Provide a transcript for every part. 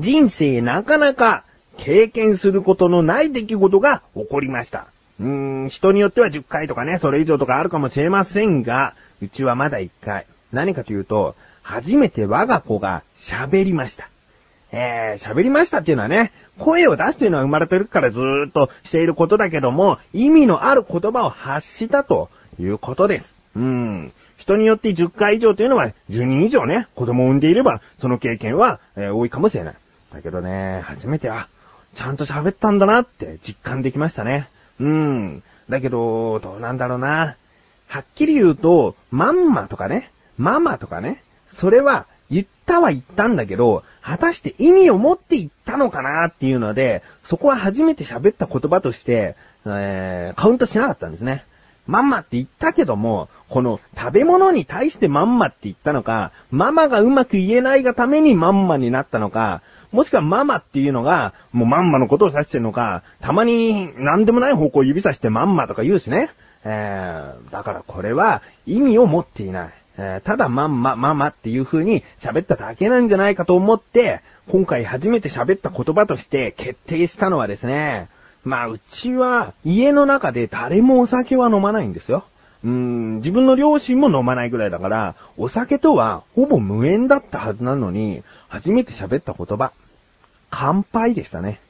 人生なかなか経験することのない出来事が起こりました。うーん、人によっては10回とかね、それ以上とかあるかもしれませんが、うちはまだ1回。何かというと、初めて我が子が喋りました。えー、喋りましたっていうのはね、声を出すというのは生まれてるからずーっとしていることだけども、意味のある言葉を発したということです。うん。人によって10回以上というのは10人以上ね、子供を産んでいれば、その経験は、えー、多いかもしれない。だけどね、初めては、ちゃんと喋ったんだなって実感できましたね。うん。だけど、どうなんだろうな。はっきり言うと、まんまとかね、ママとかね、それは言ったは言ったんだけど、果たして意味を持って言ったのかなっていうので、そこは初めて喋った言葉として、えー、カウントしなかったんですね。まんまって言ったけども、この食べ物に対してまんまって言ったのか、ママがうまく言えないがためにまんまになったのか、もしくはママっていうのが、もうまんまのことを指してるのか、たまに何でもない方向を指さしてまんまとか言うしね。えー、だからこれは意味を持っていない。えー、ただまんま、ママっていう風に喋っただけなんじゃないかと思って、今回初めて喋った言葉として決定したのはですね、まあうちは家の中で誰もお酒は飲まないんですよ。うん、自分の両親も飲まないぐらいだから、お酒とはほぼ無縁だったはずなのに、初めて喋った言葉、乾杯でしたね。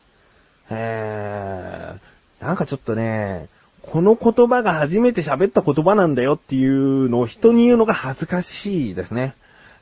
えー、なんかちょっとね、この言葉が初めて喋った言葉なんだよっていうのを人に言うのが恥ずかしいですね。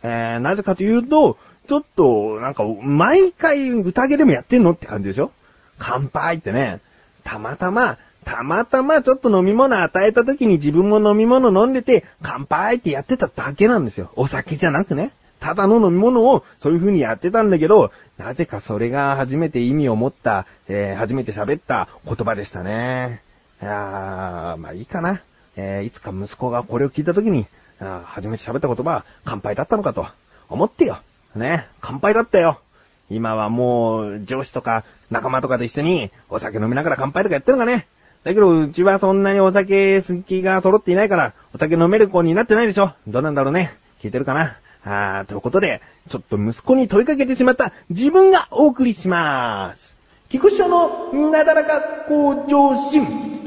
えー、なぜかというと、ちょっと、なんか、毎回宴でもやってんのって感じでしょ？乾杯ってね、たまたま、たまたまちょっと飲み物与えた時に自分も飲み物飲んでて、乾杯ってやってただけなんですよ。お酒じゃなくね。ただの飲み物をそういう風にやってたんだけど、なぜかそれが初めて意味を持った、えー、初めて喋った言葉でしたね。いやー、まあいいかな。えー、いつか息子がこれを聞いた時に、あ初めて喋った言葉は乾杯だったのかと思ってよ。ね、乾杯だったよ。今はもう上司とか仲間とかで一緒にお酒飲みながら乾杯とかやってるのかね。だけど、うちはそんなにお酒好きが揃っていないから、お酒飲める子になってないでしょ。どうなんだろうね。聞いてるかなあー、ということで、ちょっと息子に問いかけてしまった自分がお送りしまーす。菊師のなだらか向上心。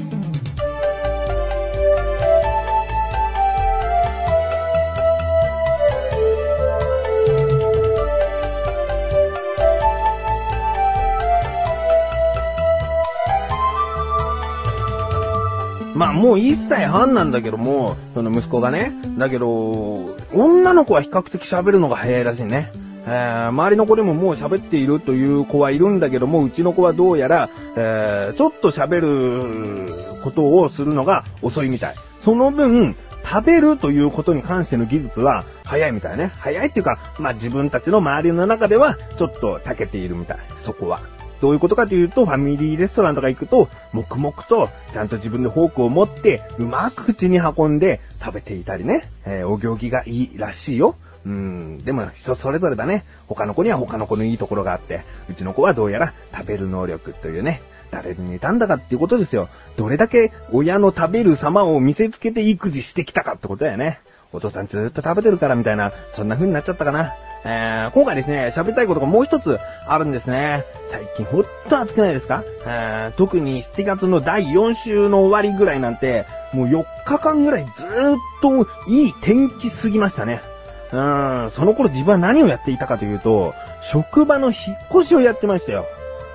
まあもう1歳半なんだけども、その息子がね。だけど、女の子は比較的喋るのが早いらしいね。えー、周りの子でももう喋っているという子はいるんだけども、うちの子はどうやら、えー、ちょっと喋ることをするのが遅いみたい。その分、食べるということに関しての技術は早いみたいね。早いっていうか、まあ自分たちの周りの中ではちょっと長けているみたい。そこは。どういうことかというと、ファミリーレストランとか行くと、黙々と、ちゃんと自分でフォークを持って、うまく口に運んで食べていたりね、えー、お行儀がいいらしいよ。うん、でも人それぞれだね。他の子には他の子のいいところがあって、うちの子はどうやら食べる能力というね、誰に似たんだかっていうことですよ。どれだけ親の食べる様を見せつけて育児してきたかってことだよね。お父さんずっと食べてるからみたいな、そんな風になっちゃったかな。えー、今回ですね、喋りたいことがもう一つあるんですね。最近ほっと暑くないですか、えー、特に7月の第4週の終わりぐらいなんて、もう4日間ぐらいずーっといい天気すぎましたね。うん、その頃自分は何をやっていたかというと、職場の引っ越しをやってましたよ。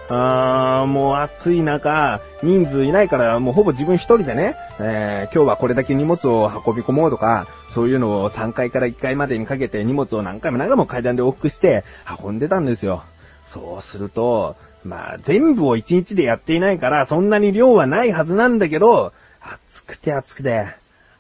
あー、もう暑い中、人数いないから、もうほぼ自分一人でね、えー、今日はこれだけ荷物を運び込もうとか、そういうのを3階から1階までにかけて荷物を何回も何回も階段で往復して運んでたんですよ。そうすると、まあ、全部を1日でやっていないから、そんなに量はないはずなんだけど、暑くて暑くて、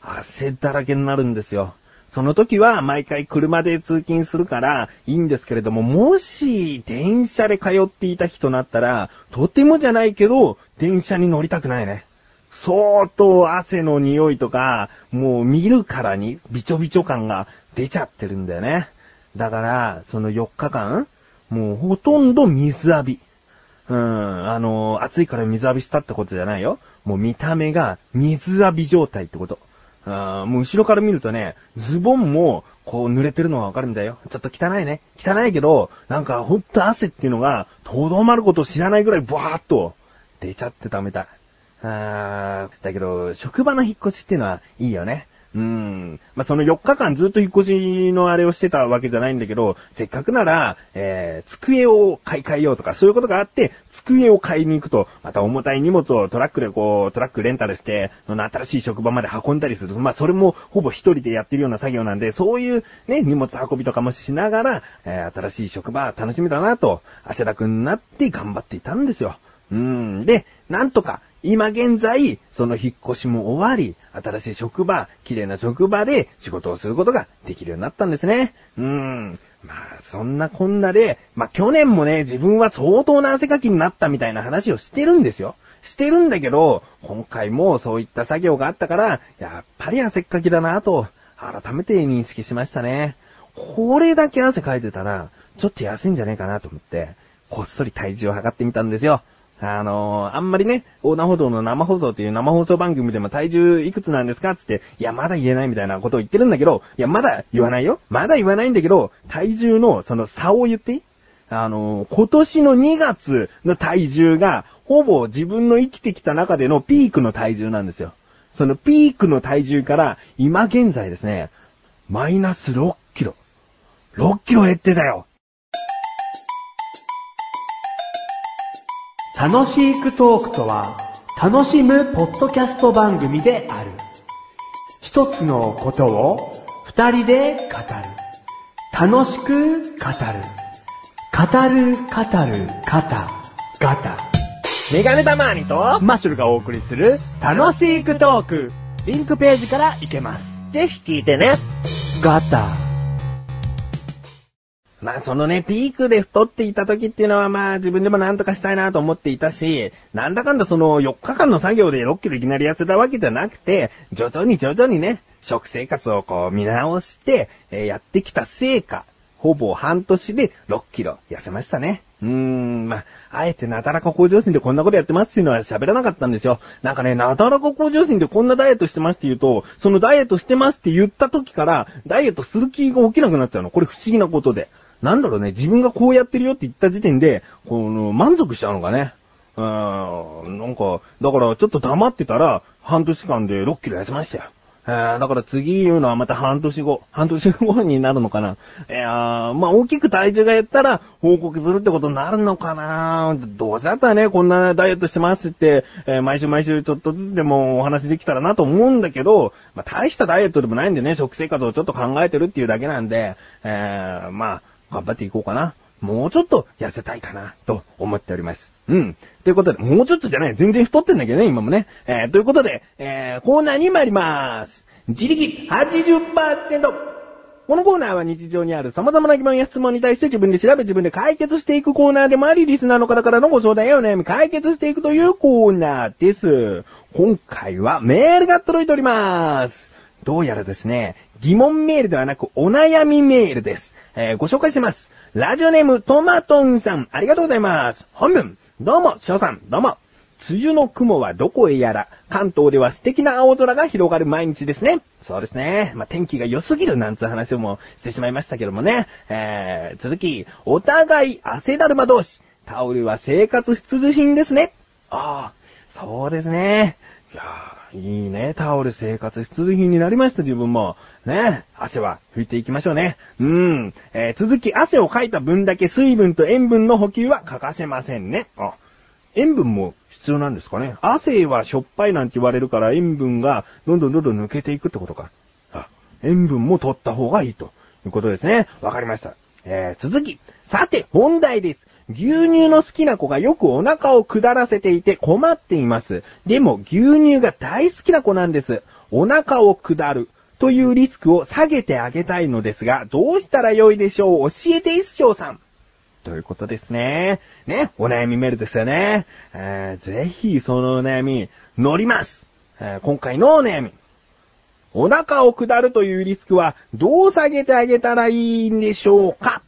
汗だらけになるんですよ。その時は毎回車で通勤するからいいんですけれども、もし電車で通っていた日となったら、とてもじゃないけど、電車に乗りたくないね。相当汗の匂いとか、もう見るからにびちょびちょ感が出ちゃってるんだよね。だから、その4日間、もうほとんど水浴び。うん、あの、暑いから水浴びしたってことじゃないよ。もう見た目が水浴び状態ってこと。あもう後ろから見るとね、ズボンも、こう濡れてるのがわかるんだよ。ちょっと汚いね。汚いけど、なんかほんと汗っていうのが、とどまることを知らないぐらいバーっと出ちゃってたみた。あーだけど、職場の引っ越しっていうのはいいよね。うん。まあ、その4日間ずっと引っ越しのあれをしてたわけじゃないんだけど、せっかくなら、えー、机を買い替えようとか、そういうことがあって、机を買いに行くと、また重たい荷物をトラックでこう、トラックレンタルして、その新しい職場まで運んだりする。まあ、それもほぼ一人でやってるような作業なんで、そういうね、荷物運びとかもしながら、えー、新しい職場楽しみだなと、汗だくになって頑張っていたんですよ。うん。で、なんとか、今現在、その引っ越しも終わり、新しい職場、綺麗な職場で仕事をすることができるようになったんですね。うーん。まあ、そんなこんなで、まあ去年もね、自分は相当な汗かきになったみたいな話をしてるんですよ。してるんだけど、今回もそういった作業があったから、やっぱり汗っかきだなと、改めて認識しましたね。これだけ汗かいてたら、ちょっと安いんじゃねえかなと思って、こっそり体重を測ってみたんですよ。あのー、あんまりね、横断歩道の生放送っていう生放送番組でも体重いくつなんですか？つって、いや、まだ言えないみたいなことを言ってるんだけど、いや、まだ言わないよ。まだ言わないんだけど、体重のその差を言っていい？あのー、今年の2月の体重が、ほぼ自分の生きてきた中でのピークの体重なんですよ。そのピークの体重から、今現在ですね、マイナス6キロ。6キロ減ってたよ。楽しいクトークとは、楽しむポッドキャスト番組である。一つのことを二人で語る。楽しく語る。語る、語る、方、ガタ。メガネたまーにと、マッシュルがお送りする楽しいクトーク。リンクページから行けます。ぜひ聞いてね。ガタ。まあそのね、ピークで太っていた時っていうのはまあ自分でもなんとかしたいなと思っていたし、なんだかんだその4日間の作業で6キロいきなり痩せたわけじゃなくて、徐々に徐々にね、食生活をこう見直して、えー、やってきた成果、ほぼ半年で6キロ痩せましたね。うーん、まあ、あえてなだらか向上心でこんなことやってますっていうのは喋らなかったんですよ。なんかね、なだらか向上心でこんなダイエットしてますって言うと、そのダイエットしてますって言った時から、ダイエットする気が起きなくなっちゃうの。これ不思議なことで。なんだろうね、自分がこうやってるよって言った時点で、この、満足しちゃうのかね。うん、なんか、だからちょっと黙ってたら、半年間で6キロ痩せましたよ。えー、だから次言うのはまた半年後、半年後になるのかな。いやー、まあ大きく体重が減ったら報告するってことになるのかなどうせだったらね、こんなダイエットしてますって、えー、毎週毎週ちょっとずつでもお話できたらなと思うんだけど、まあ大したダイエットでもないんでね、食生活をちょっと考えてるっていうだけなんで、えー、まあ、頑張っていこうかな。もうちょっと痩せたいかな、と思っております。うん。ということで、もうちょっとじゃない。全然太ってんだけどね、今もね。えー、ということで、えー、コーナーに参りまーす。自力80%。このコーナーは日常にある様々な疑問や質問に対して自分で調べ自分で解決していくコーナーでもあり、リスナーの方からのご相談やお悩み解決していくというコーナーです。今回はメールが届いております。どうやらですね、疑問メールではなくお悩みメールです。えー、ご紹介します。ラジオネームトマトンさん、ありがとうございます。本文、どうも、翔さん、どうも。梅雨の雲はどこへやら、関東では素敵な青空が広がる毎日ですね。そうですね。まあ、天気が良すぎるなんつう話をもしてしまいましたけどもね。えー、続き、お互い汗だるま同士。タオルは生活必需品ですね。ああ、そうですね。いや、いいね。タオル生活必需品になりました、自分も。ね、汗は拭いていきましょうね。うん。えー、続き、汗をかいた分だけ水分と塩分の補給は欠かせませんね。あ、塩分も必要なんですかね。汗はしょっぱいなんて言われるから塩分がどんどんどんどん抜けていくってことか。あ、塩分も取った方がいいということですね。わかりました。えー、続き。さて、本題です。牛乳の好きな子がよくお腹を下らせていて困っています。でも牛乳が大好きな子なんです。お腹を下る。というリスクを下げてあげたいのですが、どうしたらよいでしょう？教えて一生さん。ということですね。ね、お悩みメールですよね。ぜひそのお悩み乗ります。今回のお悩み。お腹を下るというリスクはどう下げてあげたらいいんでしょうか？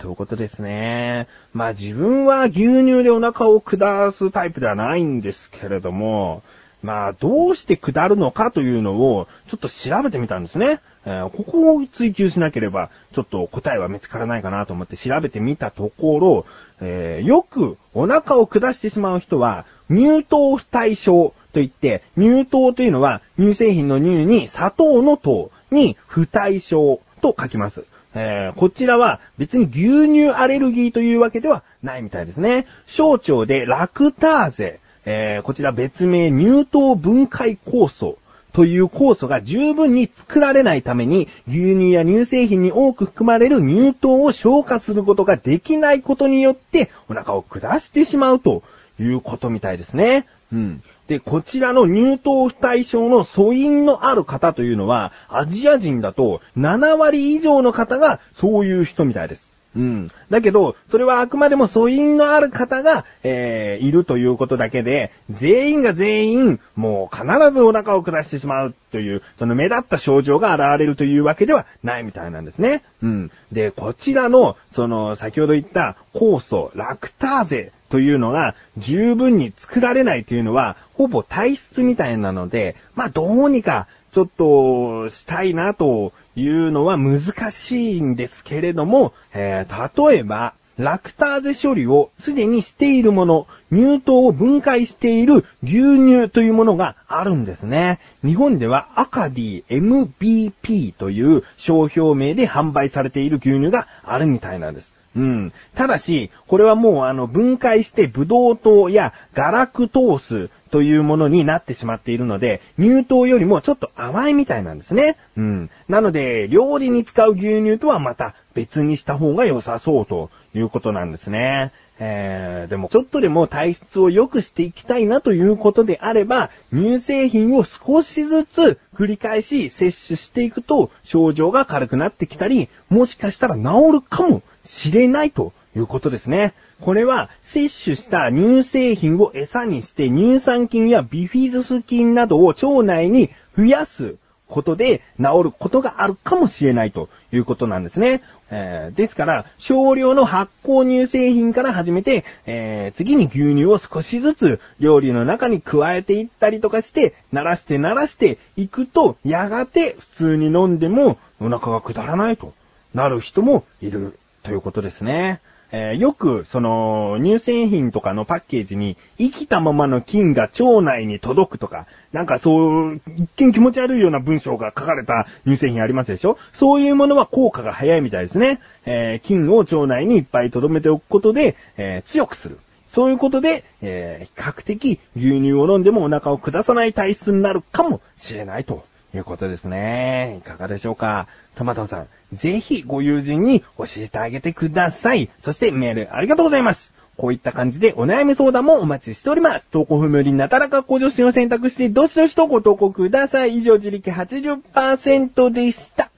ということですね。まあ自分は牛乳でお腹を下すタイプではないんですけれども、まあ、どうして下るのかというのを、ちょっと調べてみたんですね。えーここを追求しなければ、ちょっと答えは見つからないかなと思って調べてみたところ、えーよくお腹を下してしまう人は、乳糖不対症といって、乳糖というのは乳製品の乳に砂糖の糖に不対症と書きます。えーこちらは別に牛乳アレルギーというわけではないみたいですね。小腸でラクターゼ、えーこちら別名乳糖分解酵素という酵素が十分に作られないために牛乳や乳製品に多く含まれる乳糖を消化することができないことによってお腹を下してしまうということみたいですね。うん。で、こちらの乳糖不対症の素因のある方というのは、アジア人だと7割以上の方がそういう人みたいです。うん。だけど、それはあくまでも素因のある方が、えー、いるということだけで、全員が全員、もう必ずお腹を下してしまうという、その目立った症状が現れるというわけではないみたいなんですね。うん。で、こちらの、その、先ほど言った酵素、ラクターゼというのが十分に作られないというのは、ほぼ体質みたいなので、まあどうにかちょっとしたいなというのは難しいんですけれども、えー例えば、ラクターゼ処理をすでにしているもの、乳糖を分解している牛乳というものがあるんですね。日本ではアカディ MBP という商標名で販売されている牛乳があるみたいなんです。うん。ただし、これはもうあの分解してブドウ糖やガラクトースというものになってしまっているので、乳糖よりもちょっと甘いみたいなんですね。うん。なので、料理に使う牛乳とはまた別にした方が良さそうということなんですね。えー、でもちょっとでも体質を良くしていきたいなということであれば、乳製品を少しずつ繰り返し摂取していくと症状が軽くなってきたり、もしかしたら治るかもしれないということですね。これは摂取した乳製品を餌にして乳酸菌やビフィズス菌などを腸内に増やすことで治ることがあるかもしれないということなんですね。えーですから、少量の発酵乳製品から始めて、えー次に牛乳を少しずつ料理の中に加えていったりとかして、慣らして慣らしていくと、やがて普通に飲んでもお腹が下らないとなる人もいるということですね。えーよく、その、乳製品とかのパッケージに、生きたままの菌が腸内に届くとか、なんかそう、一見気持ち悪いような文章が書かれた乳製品ありますでしょ？そういうものは効果が早いみたいですね。えー菌を腸内にいっぱい留めておくことで、えー強くする。そういうことで、え比較的牛乳を飲んでもお腹を下さない体質になるかもしれないということですね。いかがでしょうか？トマトさん、ぜひご友人に教えてあげてください。そしてメールありがとうございます。こういった感じでお悩み相談もお待ちしております。投稿不明になたらか向上心を選択してどしどしとご投稿ください。以上、自力80%でした。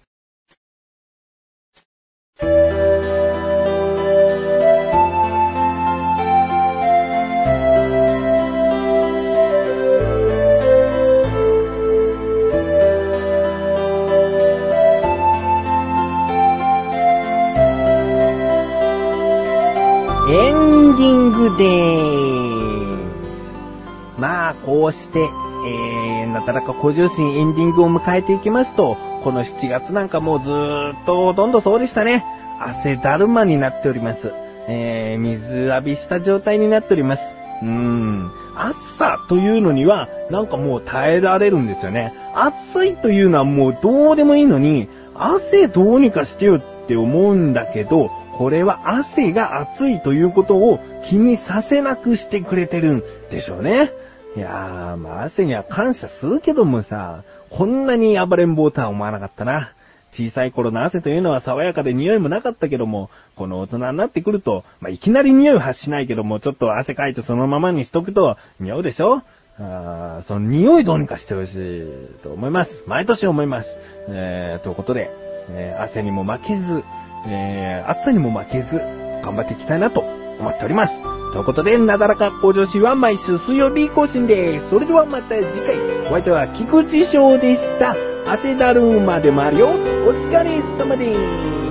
ンディングでーす。まあ、こうして、えー、なだらか向上心エンディングを迎えていきますと、この7月なんかもうずーっとほとんどそうでしたね。汗だるまになっております。えー、水浴びした状態になっております。うーん。暑さというのには、なんかもう耐えられるんですよね。暑いというのはもうどうでもいいのに、汗どうにかしてよって思うんだけど、これは汗が熱いということを気にさせなくしてくれてるんでしょうね。いやー、まあ汗には感謝するけどもさ、こんなに暴れん坊とは思わなかったな。小さい頃の汗というのは爽やかで匂いもなかったけども、この大人になってくると、まあ、いきなり匂い発しないけども、ちょっと汗かいてそのままにしとくと、匂うでしょ？あーその匂いどうにかしてほしいと思います。毎年思います。えー、ということで、えー汗にも負けず、えー、暑さにも負けず、頑張っていきたいなと思っております。ということで、なだらか向上心は毎週水曜日更新です。それではまた次回、お相手は菊池翔でした。汗だるまでもあるよ。お疲れ様です。